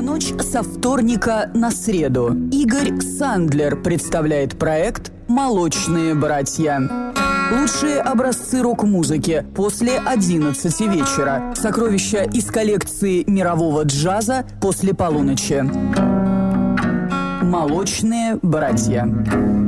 Ночь со вторника на среду Игорь Сандлер представляет проект «Молочные братья». Лучшие образцы рок-музыки после 11 вечера. Сокровища из коллекции мирового джаза после полуночи. «Молочные братья».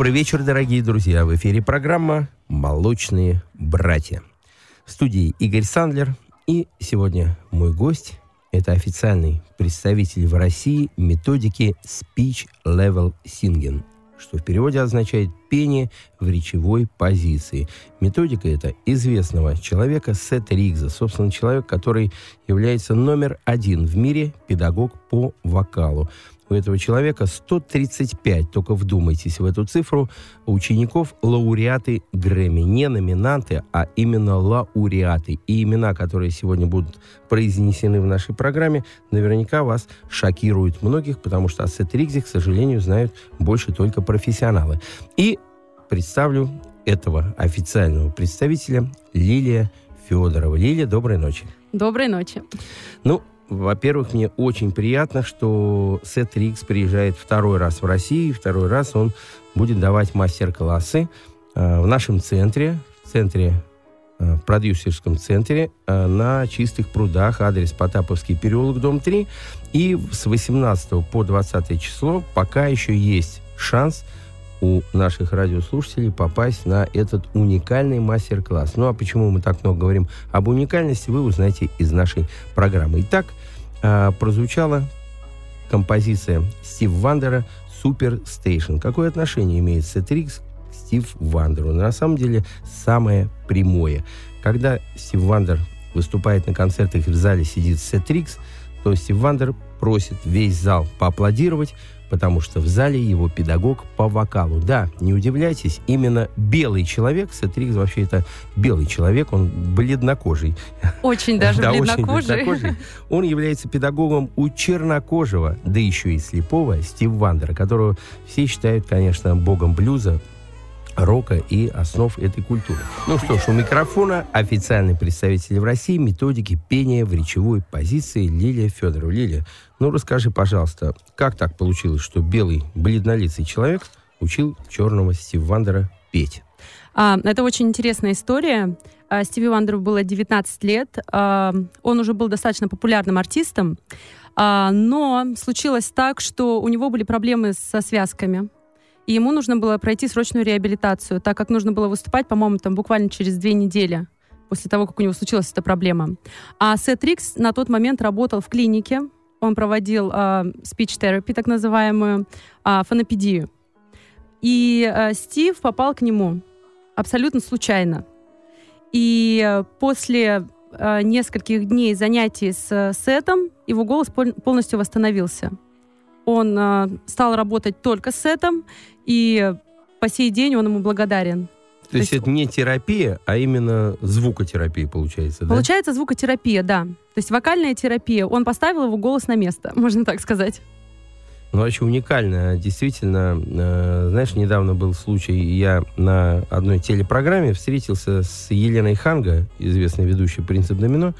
Добрый вечер, дорогие друзья. В эфире программа «Молочные братья». В студии Игорь Сандлер. И сегодня мой гость – это официальный представитель в России методики Speech Level Singing, что в переводе означает «пение в речевой позиции». Методика это известного человека Сет Ригза, собственно, человек, который является номер один в мире педагог по вокалу. У этого человека 135, только вдумайтесь в эту цифру, учеников лауреаты Грэмми. Не номинанты, а именно лауреаты. И имена, которые сегодня будут произнесены в нашей программе, наверняка вас шокируют многих, потому что о Сет Ригзе, к сожалению, знают больше только профессионалы. И представлю этого официального представителя Лилия Федорова. Лилия, доброй ночи. Доброй ночи. Ну, во-первых, мне очень приятно, что Сет Рикс приезжает второй раз в Россию. Второй раз он будет давать мастер-классы э, в нашем центре, в центре э, продюсерском центре э, на Чистых прудах, адрес Потаповский переулок, дом 3. И с 18 по 20 число пока еще есть шанс – у наших радиослушателей попасть на этот уникальный мастер-класс. Ну а почему мы так много говорим об уникальности, вы узнаете из нашей программы. Итак, э, прозвучала композиция Стиви Вандера «Superstition». Какое отношение имеет Сет Риггс к Стиви Вандеру? На самом деле самое прямое. Когда Стиви Вандер выступает на концертах и в зале сидит Сет Риггс, то Стиви Вандер просит весь зал поаплодировать, потому что в зале его педагог по вокалу. Да, не удивляйтесь, именно белый человек, Сет Риггс вообще это белый человек, он бледнокожий. Очень даже да, бледнокожий. Очень бледнокожий. Он является педагогом у чернокожего, да еще и слепого Стив Вандера, которого все считают, конечно, богом блюза, рока и основ этой культуры. Ну что ж, у микрофона официальный представитель в России методики пения в речевой позиции Лилия Федорова. Лилия, ну расскажи, пожалуйста, как так получилось, что белый бледнолицый человек учил черного Стив Вандера петь? А, это очень интересная история. А, Стиви Вандеру было 19 лет. А, он уже был достаточно популярным артистом. А, но случилось так, что у него были проблемы со связками и ему нужно было пройти срочную реабилитацию, так как нужно было выступать, по-моему, там буквально через две недели после того, как у него случилась эта проблема. А Сет Рикс на тот момент работал в клинике, он проводил э, speech therapy, так называемую, э, фонопедию. И э, Стив попал к нему абсолютно случайно. И после э, нескольких дней занятий с э, Сетом его голос пол- полностью восстановился. Он э, стал работать только с Сетом, и по сей день он ему благодарен. То, То есть, есть это не терапия, а именно звукотерапия получается, да? Получается звукотерапия, да. То есть вокальная терапия. Он поставил его голос на место, можно так сказать. Ну, вообще уникально. Действительно, э, знаешь, недавно был случай, я на одной телепрограмме встретился с Еленой Ханга, известной ведущей «Принцип домино».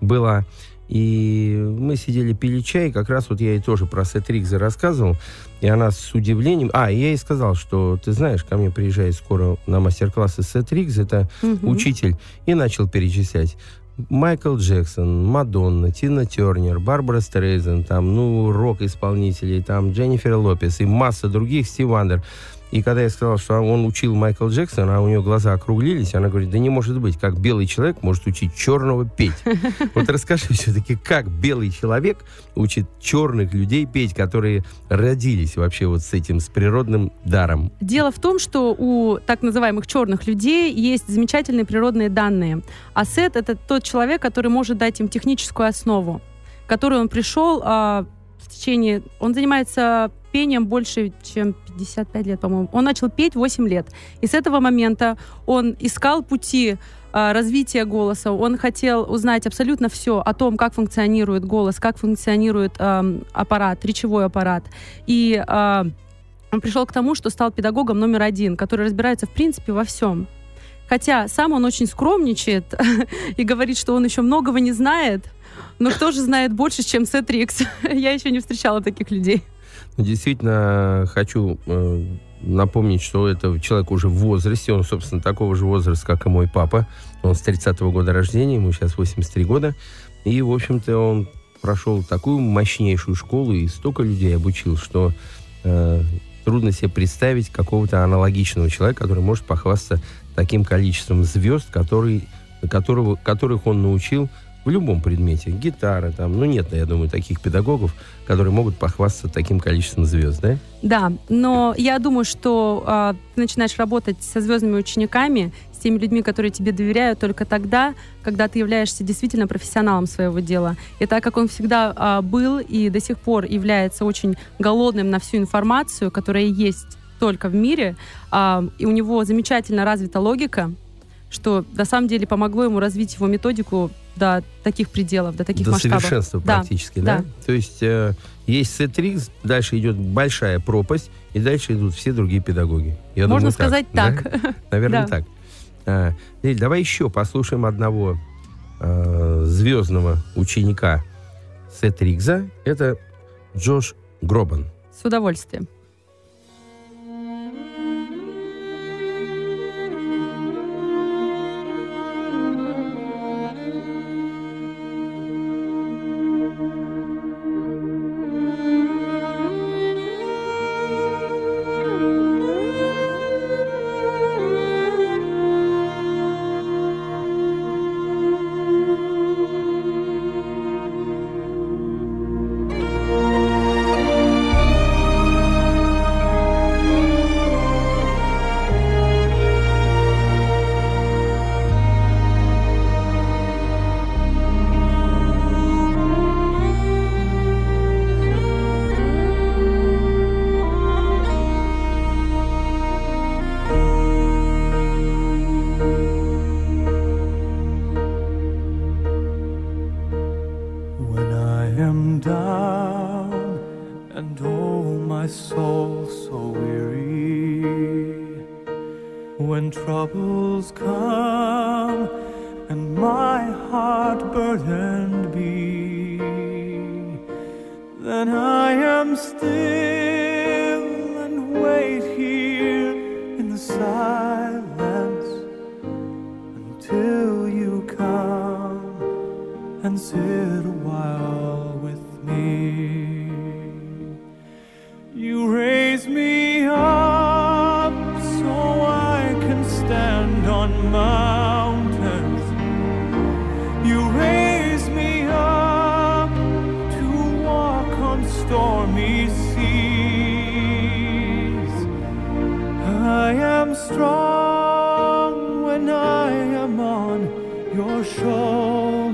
Была и мы сидели, пили чай, как раз вот я ей тоже про Сет Ригза рассказывал, и она с удивлением... А, я ей сказал, что, ты знаешь, ко мне приезжает скоро на мастер-классы Сет Ригз, это угу. учитель, и начал перечислять. Майкл Джексон, Мадонна, Тина Тернер, Барбара Стрейзен, там, ну, рок-исполнителей, там, Дженнифер Лопес и масса других, Стив Вандер. И когда я сказал, что он учил Майкл Джексона, а у нее глаза округлились, она говорит, да не может быть, как белый человек может учить черного петь. Вот расскажи все-таки, как белый человек учит черных людей петь, которые родились вообще вот с этим, с природным даром? Дело в том, что у так называемых черных людей есть замечательные природные данные. А Сет — это тот человек, который может дать им техническую основу, которую он пришел а, в течение... Он занимается пением больше, чем 55 лет, по-моему. Он начал петь 8 лет. И с этого момента он искал пути а, развития голоса. Он хотел узнать абсолютно все о том, как функционирует голос, как функционирует э, аппарат, речевой аппарат. И э, он пришел к тому, что стал педагогом номер один, который разбирается в принципе во всем. Хотя сам он очень скромничает и говорит, что он еще многого не знает, но кто же знает больше, чем Сетрикс? Я еще не встречала таких людей. Действительно, хочу э, напомнить, что это человек уже в возрасте, он, собственно, такого же возраста, как и мой папа. Он с 30-го года рождения, ему сейчас 83 года. И, в общем-то, он прошел такую мощнейшую школу и столько людей обучил, что э, трудно себе представить какого-то аналогичного человека, который может похвастаться таким количеством звезд, который, которого, которых он научил в любом предмете. Гитара там. Ну, нет, я думаю, таких педагогов, которые могут похвастаться таким количеством звезд, да? Да, но я думаю, что э, ты начинаешь работать со звездными учениками, с теми людьми, которые тебе доверяют только тогда, когда ты являешься действительно профессионалом своего дела. И так как он всегда а, был и до сих пор является очень голодным на всю информацию, которая есть только в мире, а, и у него замечательно развита логика, что на самом деле помогло ему развить его методику до таких пределов, до таких до масштабов. До совершенства да. практически, да? да? То есть э, есть сетрикс, дальше идет большая пропасть, и дальше идут все другие педагоги. Я Можно думаю, сказать так. так. Да? Наверное, да. так. А, Лиль, давай еще послушаем одного э, звездного ученика Сетрикса. Это Джош Гробан. С удовольствием. when I am on your show.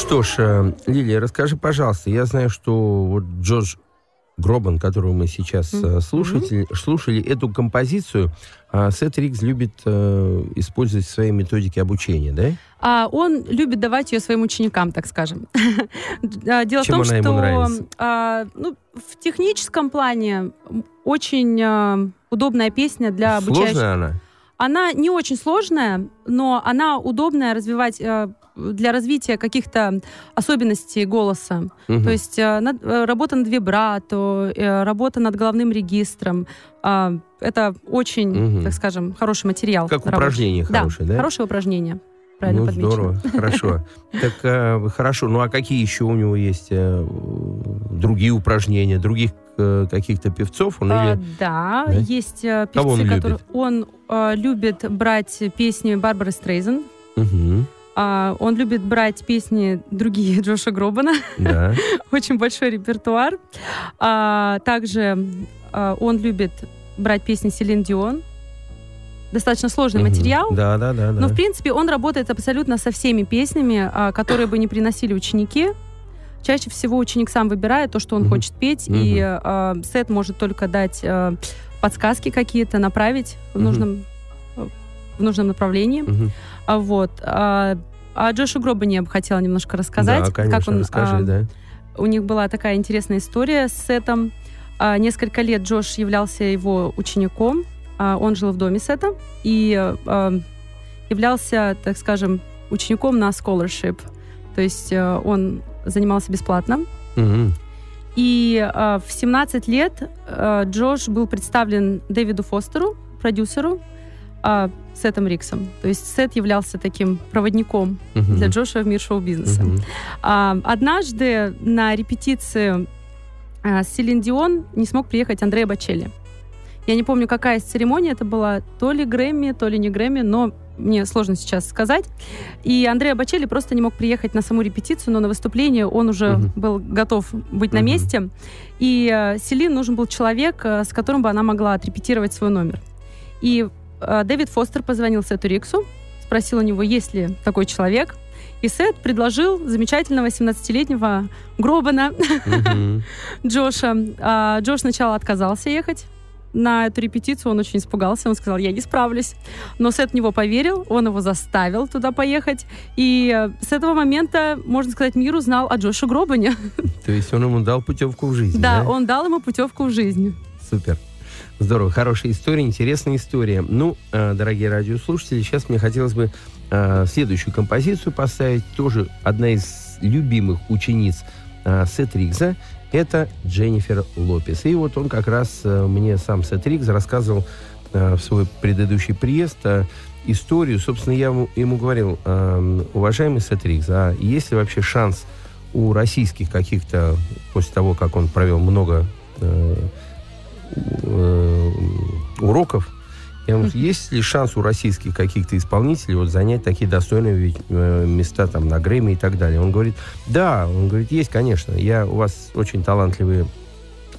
Что ж, э, Лилия, расскажи, пожалуйста, я знаю, что вот Джордж Гробан, которую мы сейчас mm-hmm. слушали, слушали, эту композицию а Сет Рикс любит э, использовать в своей методике обучения, да? А он любит давать ее своим ученикам, так скажем. А, дело Чем в том, она что ему нравится? А, ну, в техническом плане очень а, удобная песня для обучающих. Сложная она? Она не очень сложная, но она удобная развивать а, для развития каких-то особенностей голоса. Угу. То есть э, над, э, работа над вибрато, э, работа над головным регистром. Э, это очень, угу. так скажем, хороший материал. Как упражнение хорошее, да? Да, хорошее упражнение. Правильно ну, подмечено. здорово, хорошо. Так, э, хорошо. Ну, а какие еще у него есть э, другие упражнения, других э, каких-то певцов? Он а, или... Да, да, есть певцы, Кого он которые... Любит? Он любит брать песни Барбары Стрейзен. Угу. А, он любит брать песни другие Джоша Гробана. Да. Очень большой репертуар. А, также а, он любит брать песни Селин Дион. Достаточно сложный угу. материал. Да, да, да. Но, да. в принципе, он работает абсолютно со всеми песнями, а, которые бы не приносили ученики. Чаще всего ученик сам выбирает то, что он угу. хочет петь, угу. и а, сет может только дать а, подсказки какие-то, направить в нужном, в нужном направлении. Угу. А, вот. А, о Джошу Гробане я бы хотела немножко рассказать. Да, конечно, как он, расскажи, а, да. У них была такая интересная история с Сетом. А, несколько лет Джош являлся его учеником. А, он жил в доме Сета и а, являлся, так скажем, учеником на scholarship. То есть а, он занимался бесплатно. Угу. И а, в 17 лет а, Джош был представлен Дэвиду Фостеру, продюсеру, Сетом Риксом. То есть Сет являлся таким проводником uh-huh. для Джошуа в мир шоу-бизнеса. Uh-huh. Однажды на репетицию а, Селин Дион не смог приехать Андрея Бачелли. Я не помню, какая из церемоний это была, то ли Грэмми, то ли не Грэмми, но мне сложно сейчас сказать. И Андреа Бачелли просто не мог приехать на саму репетицию, но на выступление он уже uh-huh. был готов быть uh-huh. на месте. И э, Селин нужен был человек, э, с которым бы она могла отрепетировать свой номер. И Э, Дэвид Фостер позвонил Сету Риксу, спросил у него, есть ли такой человек. И Сет предложил замечательного 17-летнего Гробана mm-hmm. Джоша. А, Джош сначала отказался ехать на эту репетицию, он очень испугался, он сказал, я не справлюсь. Но Сет в него поверил, он его заставил туда поехать. И э, с этого момента, можно сказать, мир узнал о Джоше Гробане. То есть он ему дал путевку в жизнь, да? Да, он дал ему путевку в жизнь. Супер. Здорово, хорошая история, интересная история. Ну, э, дорогие радиослушатели, сейчас мне хотелось бы э, следующую композицию поставить. Тоже одна из любимых учениц Сет Ригза. Это Дженнифер Лопес. И вот он как раз мне сам Сет Ригз рассказывал в свой предыдущий приезд историю. Собственно, я ему, говорил, уважаемый Сет Ригз, а есть ли вообще шанс у российских каких-то, после того, как он провел много э, уроков. есть ли шанс у российских каких-то исполнителей вот занять такие достойные э, места там на Грэмми и так далее? Он говорит, да, он говорит, есть, конечно, я, у вас очень талантливые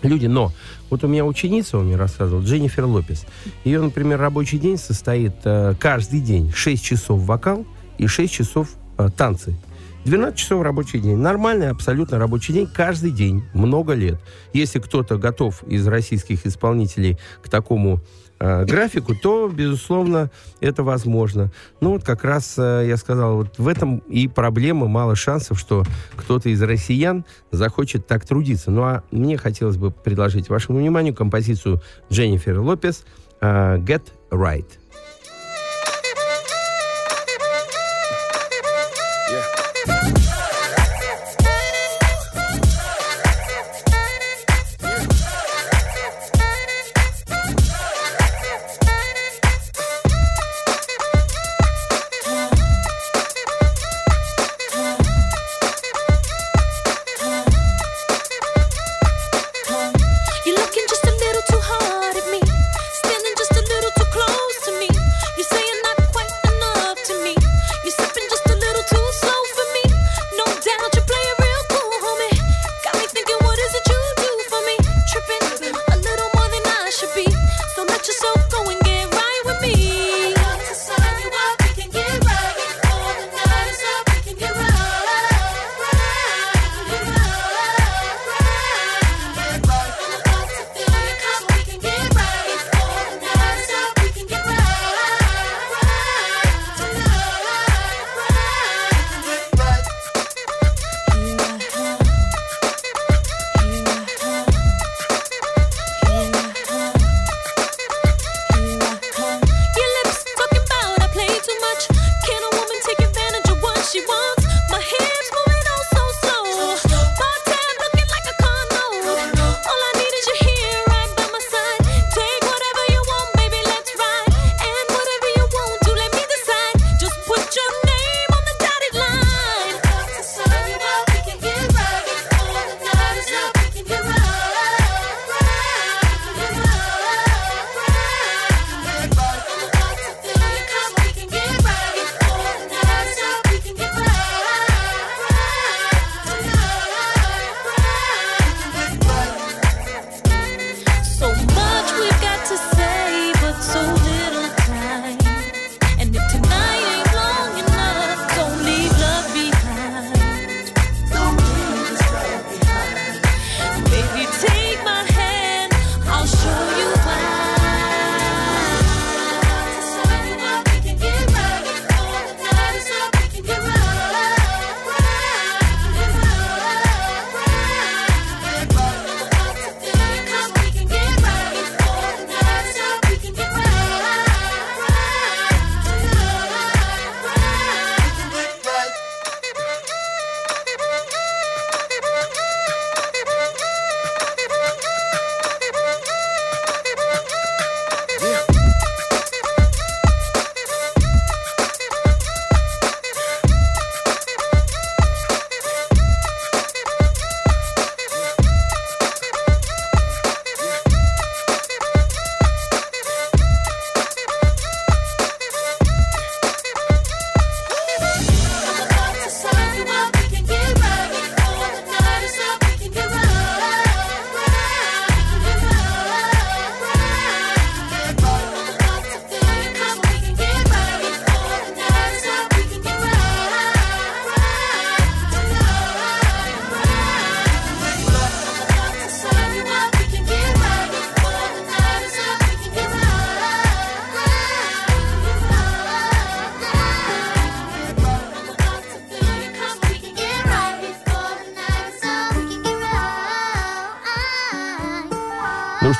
люди, но вот у меня ученица, он мне рассказывал, Дженнифер Лопес. Ее, например, рабочий день состоит э, каждый день 6 часов вокал и 6 часов э, танцы. 12 часов рабочий день. Нормальный абсолютно рабочий день каждый день, много лет. Если кто-то готов из российских исполнителей к такому э, графику, то, безусловно, это возможно. Ну вот как раз э, я сказал, вот в этом и проблема, мало шансов, что кто-то из россиян захочет так трудиться. Ну а мне хотелось бы предложить вашему вниманию композицию Дженнифер Лопес э, «Get Right».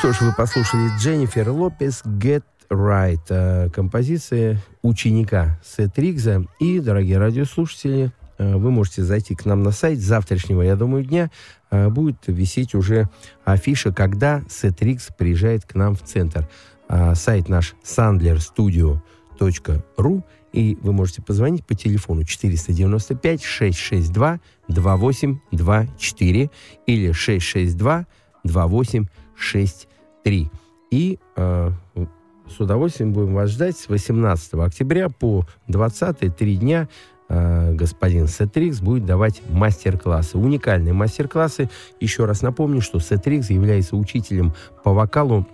Что ж, вы послушали Дженнифер Лопес «Get Right», э, композиция ученика Сет. И, дорогие радиослушатели, э, вы можете зайти к нам на сайт. Завтрашнего, я думаю, дня э, будет висеть уже афиша, когда Сет Ригз приезжает к нам в центр. Сайт наш sandlerstudio.ru и вы можете позвонить по телефону 495-662-2824 или 662-2863. И э, с удовольствием будем вас ждать с 18 октября по 20 три дня э, господин Сет Риггс будет давать мастер-классы. Уникальные мастер-классы. Еще раз напомню, что Сет Риггс является учителем по вокалу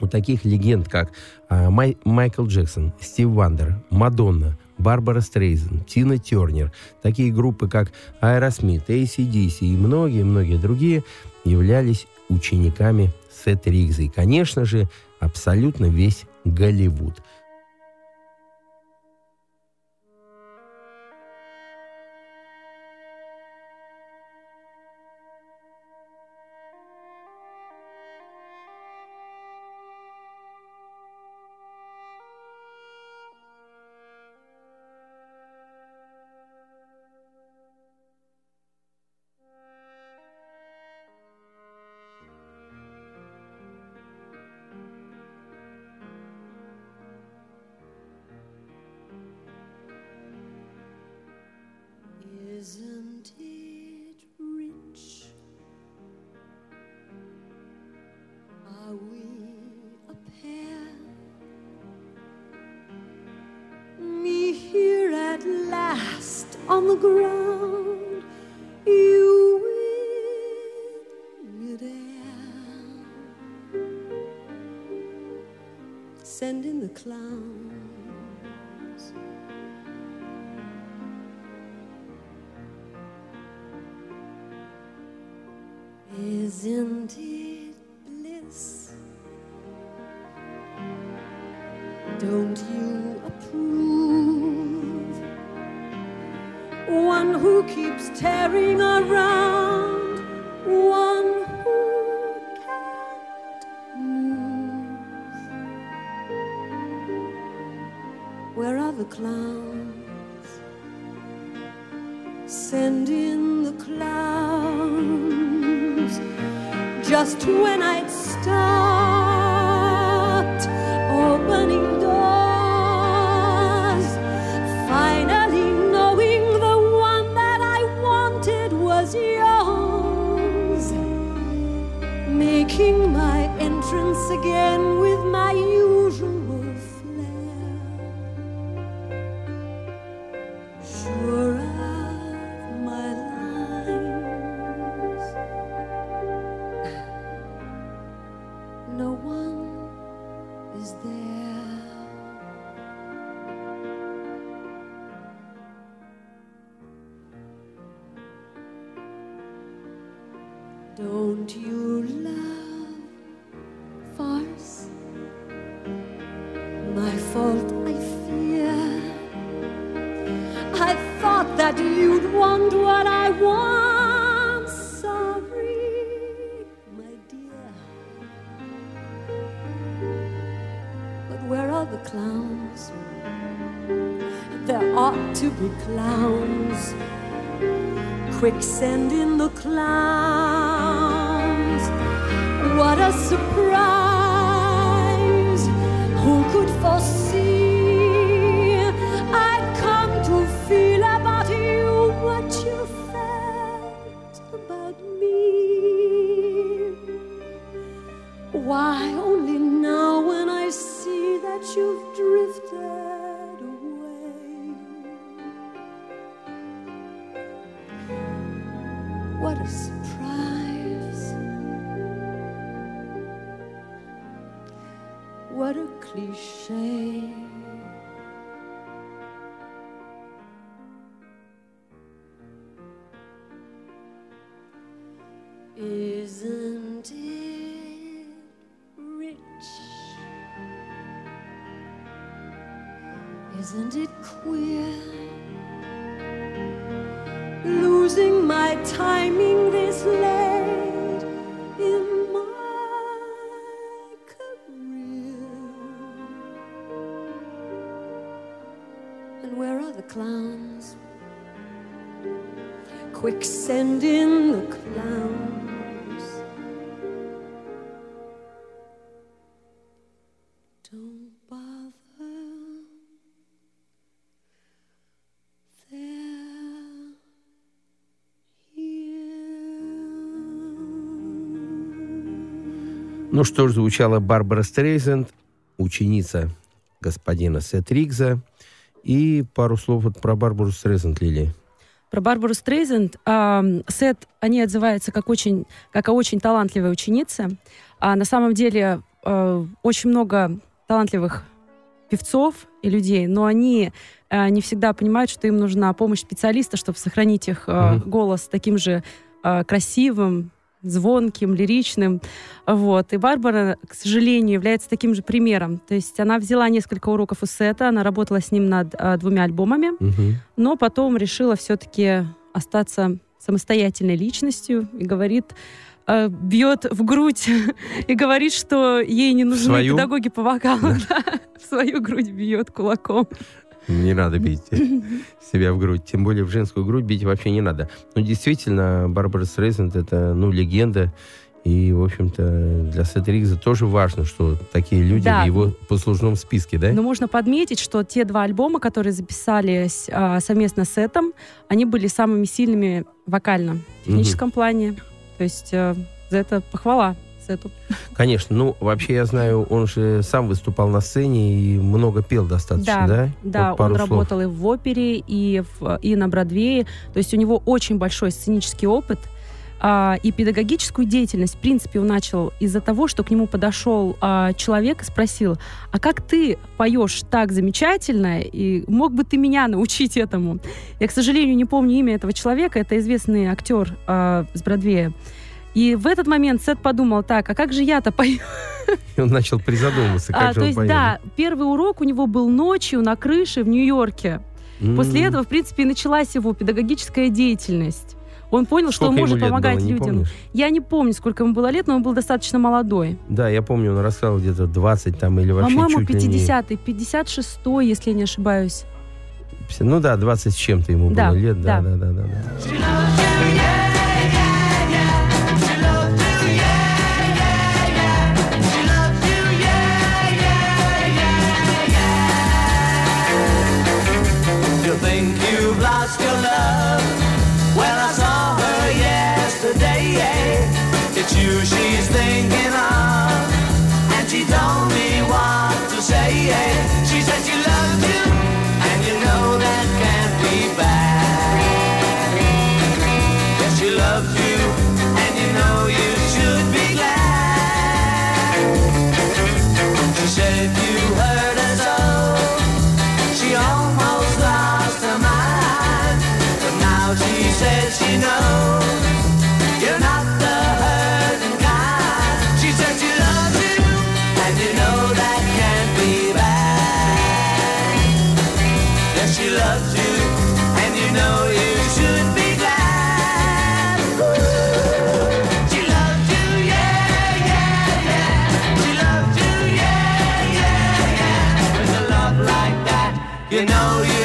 у таких легенд, как э, Май, Майкл Джексон, Стиви Вандер, Мадонна, Барбра Стрейзанд, Тина Тернер, такие группы, как Aerosmith, AC/DC и многие-многие другие являлись учениками Сет Риггса. И, конечно же, абсолютно весь Голливуд – the ground. clowns. Send in the clowns. Just when I in the clouds. What a surprise! Who could foresee? I'd come to feel about you what you felt about me. Why, only now when I see that you've Klischee. Ну что ж, звучала Барбара Стрейзенд, ученица господина Сет Ригза. И пару слов вот про Барбару Стрейзенд, Лили. Про Барбару Стрейзенд. а, Сет, они отзываются как, очень, как о очень талантливой ученице. А на самом деле э, очень много талантливых певцов и людей, но они э, не всегда понимают, что им нужна помощь специалиста, чтобы сохранить их э, Мгм. голос таким же э, красивым, звонким, лиричным. Вот. И Барбара, к сожалению, является таким же примером. То есть она взяла несколько уроков у Сета, она работала с ним над э, двумя альбомами, Мгм. но потом решила все-таки остаться самостоятельной личностью и говорит, э, бьет в грудь и говорит, что ей не нужны свою? педагоги по вокалу. Да, В свою грудь бьет кулаком. Не надо бить себя в грудь. Тем более в женскую грудь бить вообще не надо. Но действительно, Барбара Стрейзенд это, ну, легенда. И, в общем-то, для Сет Ригза тоже важно, что такие люди Да. в его послужном списке, да? Но можно подметить, что те два альбома, которые записались а, совместно с Этом, они были самыми сильными вокально, в техническом плане. То есть э, за это похвала Сету. Конечно. Ну, вообще, я знаю, он же сам выступал на сцене и много пел достаточно, да? Да, Вот пару он слов. работал и в опере, и, в, и на Бродвее. То есть у него очень большой сценический опыт. А, и педагогическую деятельность, в принципе, он начал из-за того, что к нему подошел а, человек и спросил, а как ты поешь так замечательно, и мог бы ты меня научить этому? Я, к сожалению, не помню имя этого человека, это известный актер а, с Бродвея. И в этот момент Сет подумал, так, а как же я-то пою? И он начал призадумываться, как А, же то он есть, поет. да, первый урок у него был ночью на крыше в Нью-Йорке. М. После этого, в принципе, и началась его педагогическая деятельность. Он понял, что он Сколько может помогать было, людям. помнишь? Я не помню, сколько ему было лет, но он был достаточно молодой. Да, я помню, он рассказал где-то 20 там или вообще По-моему, чуть ли не... 50-й, 56-й, если я не ошибаюсь. Ну да, 20 с чем-то ему Да, было лет. Да, да. да, да, да. да. You know you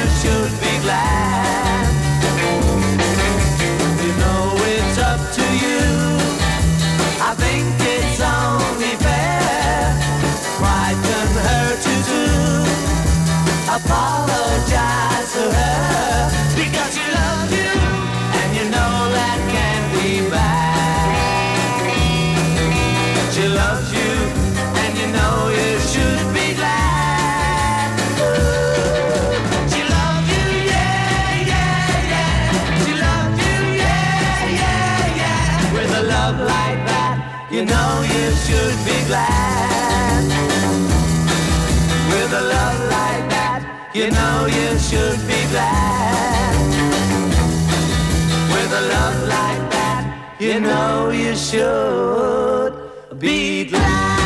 know you should be glad.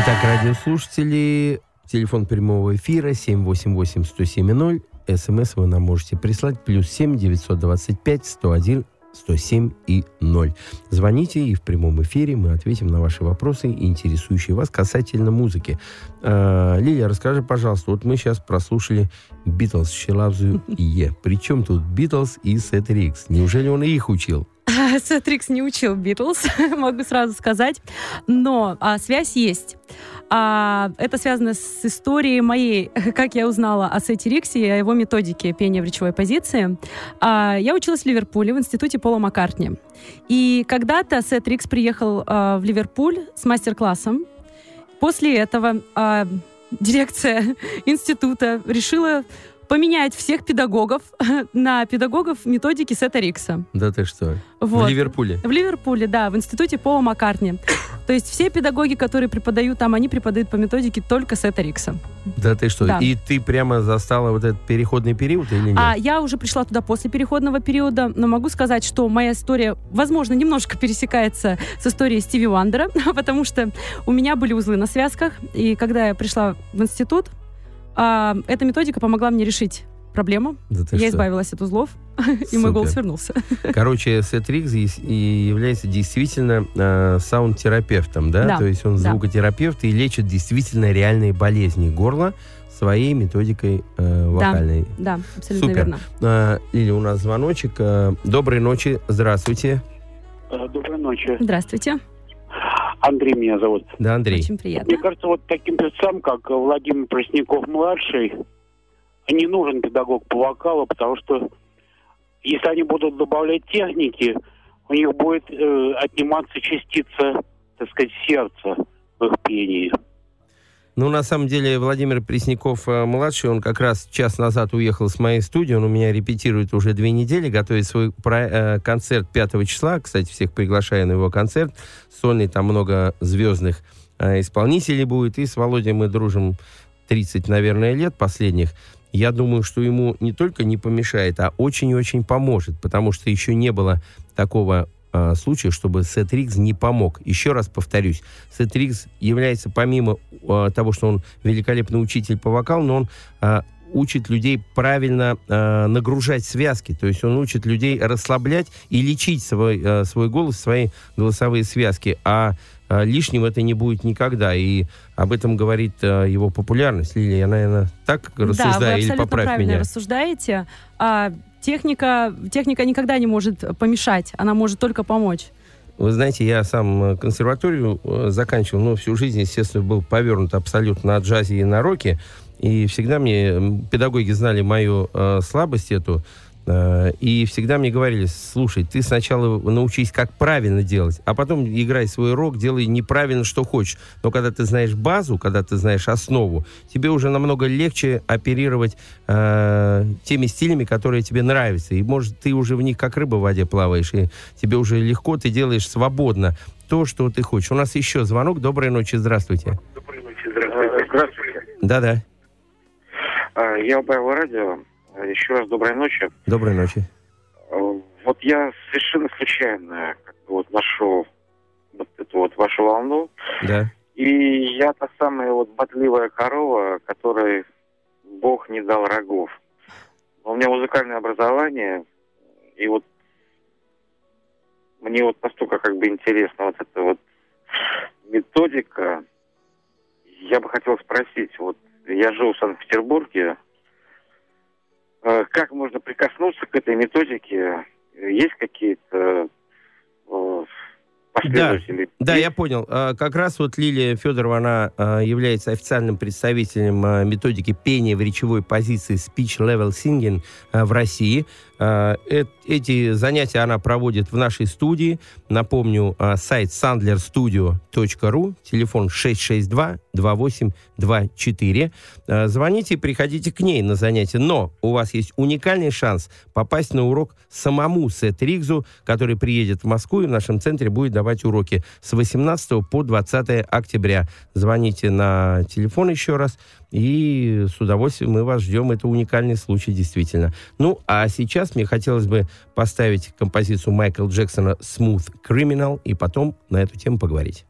Итак, радиослушатели, телефон прямого эфира 788-107-0. СМС вы нам можете прислать плюс 7 925 101 107 и 0. Звоните, и в прямом эфире мы ответим на ваши вопросы, интересующие вас касательно музыки. А, Лилия, расскажи, пожалуйста, вот мы сейчас прослушали Битлз «She Loves You» и «Yeah». Причем тут Битлз и Сет Риггс? Неужели он и их учил? Сет Риггс не учил Битлз, могу сразу сказать. Но а, связь есть. А, это связано с историей моей, как я узнала о Сете Риггсе и о его методике пения в речевой позиции. А, я училась в Ливерпуле в институте Пола Маккартни. И когда-то Сет Рикс приехал а, в Ливерпуль с мастер-классом. После этого а, дирекция института решила поменять всех педагогов на педагогов методики Сета Рикса. Да ты что? Вот. В Ливерпуле. В Ливерпуле, да, в институте Пола Маккартни. То есть все педагоги, которые преподают там, они преподают по методике только Сета Рикса. Да ты что? Да. И ты прямо застала вот этот переходный период или нет? А я уже пришла туда после переходного периода, но могу сказать, что моя история, возможно, немножко пересекается с историей Стиви Уандера, потому что у меня были узлы на связках, и когда я пришла в институт, а, эта методика помогла мне решить проблему. Да я что? избавилась от узлов, и мой голос вернулся. Короче, Сет Рикс является действительно э, саунд-терапевтом, да? Да, То есть он да. звукотерапевт и лечит действительно реальные болезни горла своей методикой э, вокальной. Да, абсолютно Супер. верно. Э, Лиля, у нас звоночек. Э, доброй ночи, здравствуйте. Э, Доброй ночи. Здравствуйте. Андрей меня зовут. Да, Андрей. Очень приятно. Мне кажется, вот таким певцам, как Владимир Пресняков-младший, не нужен педагог по вокалу, потому что если они будут добавлять техники, у них будет э, отниматься частица, так сказать, сердца в их пении. Ну, на самом деле, Владимир Пресняков э, он как раз час назад уехал с моей студии, он у меня репетирует уже две недели, готовит свой про- э, концерт 5 числа, кстати, всех приглашаю на его концерт, сольный, там много звездных э, исполнителей будет, и с Володей мы дружим 30, наверное, лет последних. Я думаю, что ему не только не помешает, а очень и очень поможет, потому что еще не было такого э, случая, чтобы Сет Рикс не помог. Еще раз повторюсь, Сет Рикс является, помимо э, того, что он великолепный учитель по вокалу, но он э, учит людей правильно э, нагружать связки, то есть он учит людей расслаблять и лечить свой, э, свой голос, свои голосовые связки, а э, лишнего это не будет никогда, и об этом говорит э, его популярность. Лилия, я, наверное, так да, вы рассуждаю или абсолютно поправь правильно меня? рассуждаете. А, техника, техника никогда не может помешать, она может только помочь. Вы знаете, я сам э, консерваторию э, заканчивал, но всю жизнь, естественно, был повернут абсолютно на джазе и на роке. И всегда мне педагоги знали мою э, слабость эту. Э, и всегда мне говорили, слушай, ты сначала научись, как правильно делать, а потом играй свой рок, делай неправильно, что хочешь. Но когда ты знаешь базу, когда ты знаешь основу, тебе уже намного легче оперировать э, теми стилями, которые тебе нравятся. И, может, ты уже в них как рыба в воде плаваешь, и тебе уже легко, ты делаешь свободно то, что ты хочешь. У нас еще звонок. Доброй ночи, здравствуйте. Здравствуйте. Здравствуйте. Да-да, А, Я убавил радио. Еще раз доброй ночи. доброй ночи. А, Вот я совершенно случайно как бы вот нашел вот эту вот вашу волну. Да. И я та самая вот бодливая корова, которой Бог не дал рогов. У меня музыкальное образование, и вот мне вот настолько как бы интересна вот эта вот методика. Я бы хотел спросить, вот я жил в Санкт-Петербурге, э, как можно прикоснуться к этой методике? Есть какие-то э, последователи? Да, Есть? я понял. А, Как раз вот Лилия Федорова, она является официальным представителем методики пения в речевой позиции Speech Level Singing в России. Э- Эти занятия она проводит в нашей студии. Напомню, а, сайт sandlerstudio.ru, телефон 662-2824. А, Звоните и приходите к ней на занятия. Но у вас есть уникальный шанс попасть на урок самому Сет Ригзу, который приедет в Москву и в нашем центре будет давать уроки с 18 по 20 октября. Звоните на телефон еще раз, и с удовольствием мы вас ждем. Это уникальный случай, действительно. Ну, а сейчас мне хотелось бы поставить композицию Майкла Джексона «Smooth Criminal» и потом на эту тему поговорить.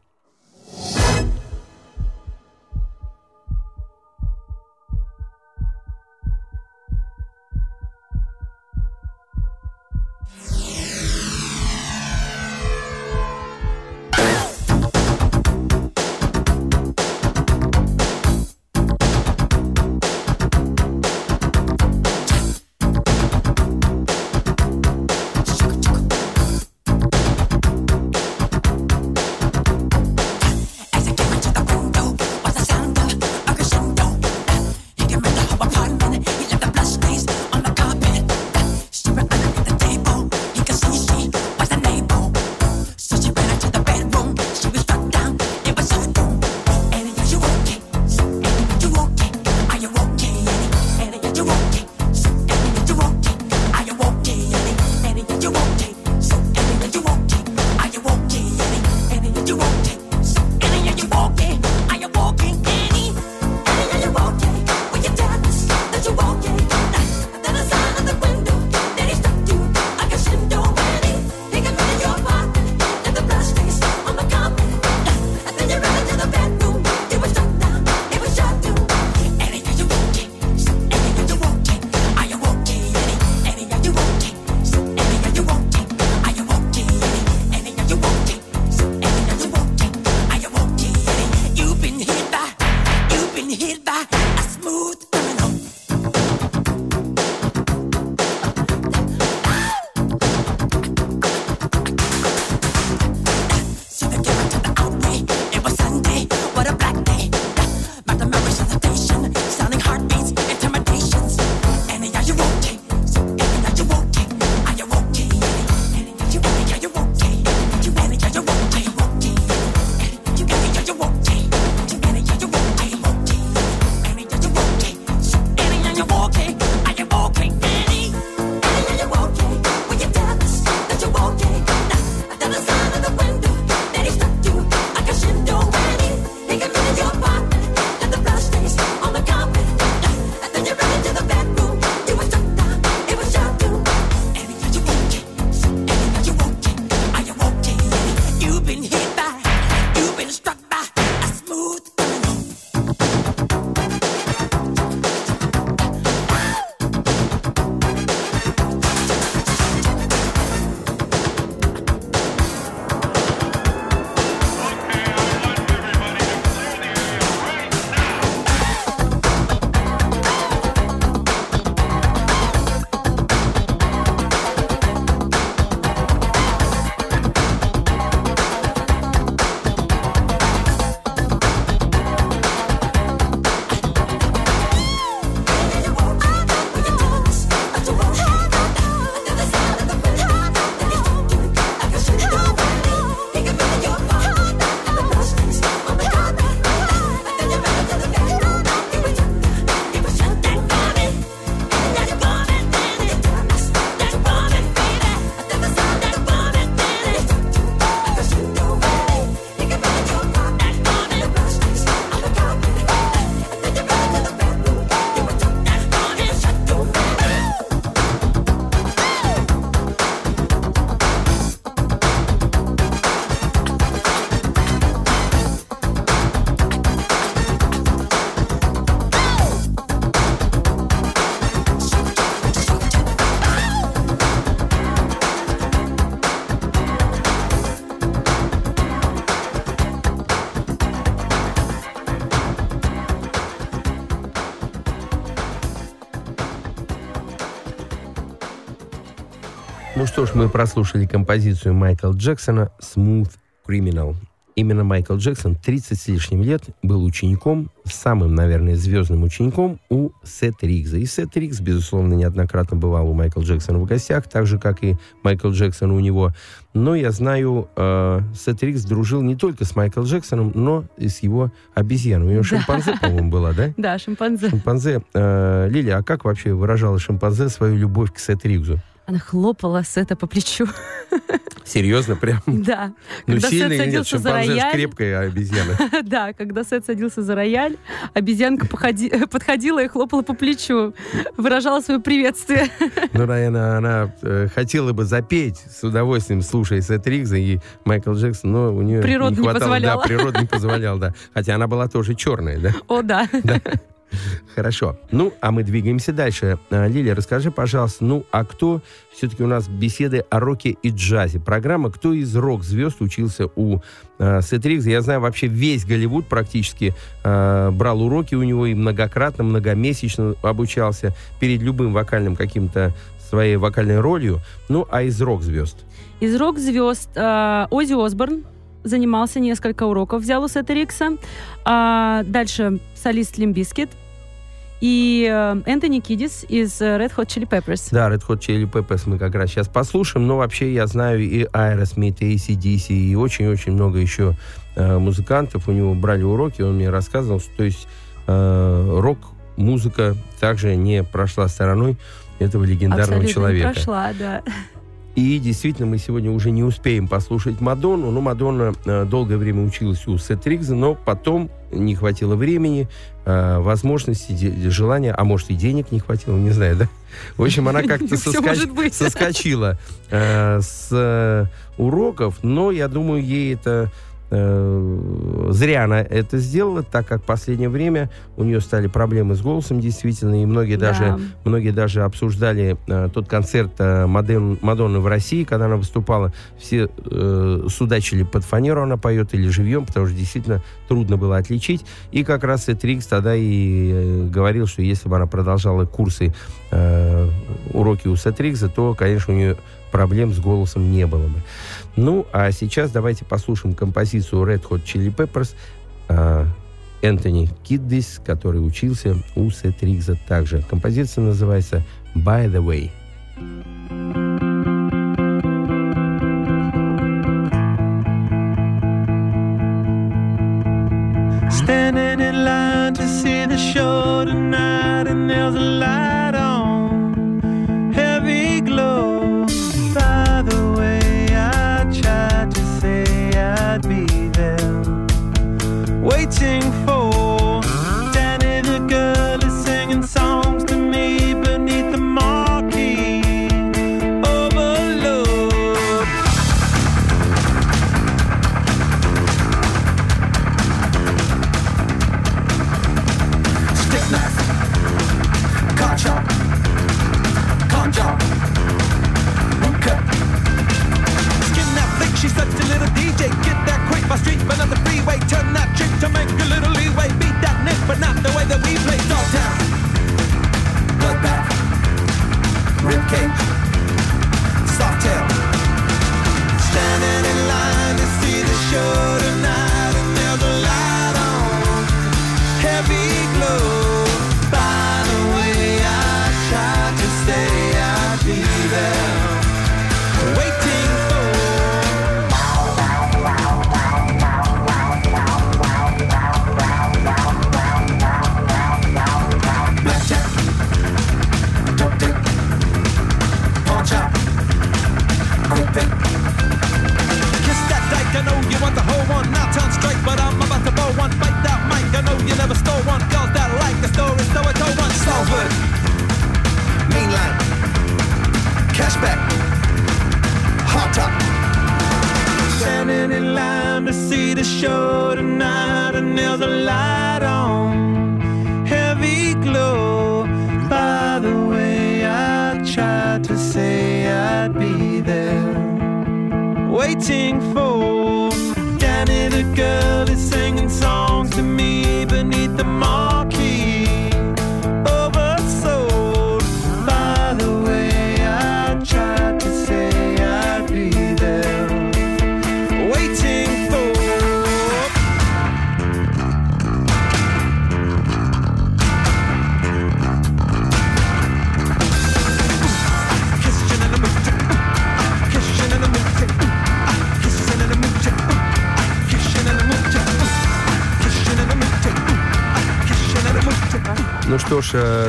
Что ж, мы прослушали композицию Майкла Джексона «Smooth Criminal». Именно Майкл Джексон 30 с лишним лет был учеником, самым, наверное, звездным учеником у Сет Ригза. И Сет Ригз, безусловно, неоднократно бывал у Майкла Джексона в гостях, так же, как и Майкл Джексон у него. Но я знаю, э, Сет Ригз дружил не только с Майклом Джексоном, но и с его обезьяной. У него шимпанзе, по-моему, была, да? Да, шимпанзе. Шимпанзе. Э, Лилия, а как вообще выражала шимпанзе свою любовь к Сет Ригзу? Она хлопала Сета по плечу. Серьезно, прям? Да. Ну, Когда сильно Сет нет? за рояль... крепкая обезьяна. Да, когда Сет садился за рояль, обезьянка походи- подходила и хлопала по плечу, выражала свое приветствие. Ну, наверное, она э, хотела бы запеть с удовольствием, слушая Сет Ригза и Майкл Джексон, но у нее Природа не хватало. позволяла. Да, природа не позволяла, да. Хотя она была тоже черная, да? О, да. Хорошо. Ну, а мы двигаемся дальше. А, Лилия, расскажи, пожалуйста, ну, а кто все-таки у нас беседы о роке и джазе? Программа «Кто из рок-звезд учился у э, Сет Ригза?» Я знаю, вообще весь Голливуд практически э, брал уроки у него и многократно, многомесячно обучался перед любым вокальным каким-то своей вокальной ролью. Ну, а из рок-звезд? Из рок-звезд э, Оззи Осборн занимался несколько уроков, взял у Сета Рикса. А дальше солист Limp Bizkit и э, Энтони Кидис из э, Red Hot Chili Peppers. Да, Red Hot Chili Peppers мы как раз сейчас послушаем, но вообще я знаю и Aerosmith, и AC/DC, и очень-очень много еще э, музыкантов у него брали уроки, он мне рассказывал, что то есть э, рок-музыка также не прошла стороной этого легендарного Абсолютно человека. не прошла, да. И действительно, мы сегодня уже не успеем послушать Мадонну. Ну, Мадонна э, долгое время училась у Сет Риггса, но потом не хватило времени, э, возможности, де- желания, а может и денег не хватило, не знаю, да? В общем, она как-то Всё соскач- соскочила э, с э, уроков, но я думаю, ей это зря она это сделала, так как в последнее время у нее стали проблемы с голосом, действительно, и многие Да. даже Многие даже обсуждали э, тот концерт э, Маден- Мадонны в России, когда она выступала. Все э, судачили под фанеру, она поет или живьем, потому что действительно трудно было отличить. И как раз Этрикс тогда и э, говорил, что если бы она продолжала курсы, э, уроки у Сетрикса, то, конечно, у нее проблем с голосом не было бы. Ну, а сейчас давайте послушаем композицию Red Hot Chili Peppers э, Энтони Киддис, который учился у Сет Ригза также. Композиция называется «By the Way». Standing in line to see the show tonight, and there's a light on, waiting for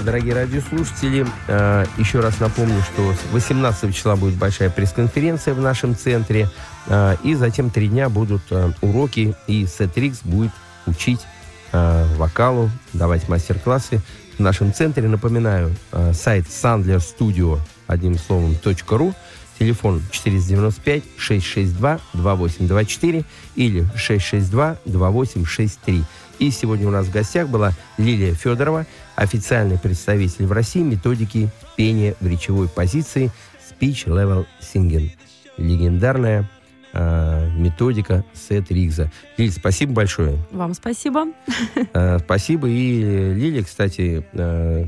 дорогие радиослушатели, э, еще раз напомню, что 18 числа будет большая пресс-конференция в нашем центре, э, и затем три дня будут э, уроки, и Сетрикс будет учить э, вокалу, давать мастер-классы в нашем центре. Напоминаю, э, сайт Sandler Studio, одним словом, .ру, телефон 495-662-2824 или 662-2863. И сегодня у нас в гостях была Лилия Федорова, официальный представитель в России методики пения в речевой позиции Speech Level Singing. Легендарная э, методика Сет Ригза. Лиль, спасибо большое. Вам спасибо. Э, спасибо. И Лилия, кстати, э,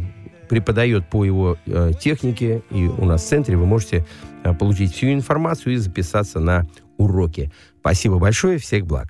преподает по его э, технике. И у нас в центре вы можете э, получить всю информацию и записаться на уроки. Спасибо большое. Всех благ.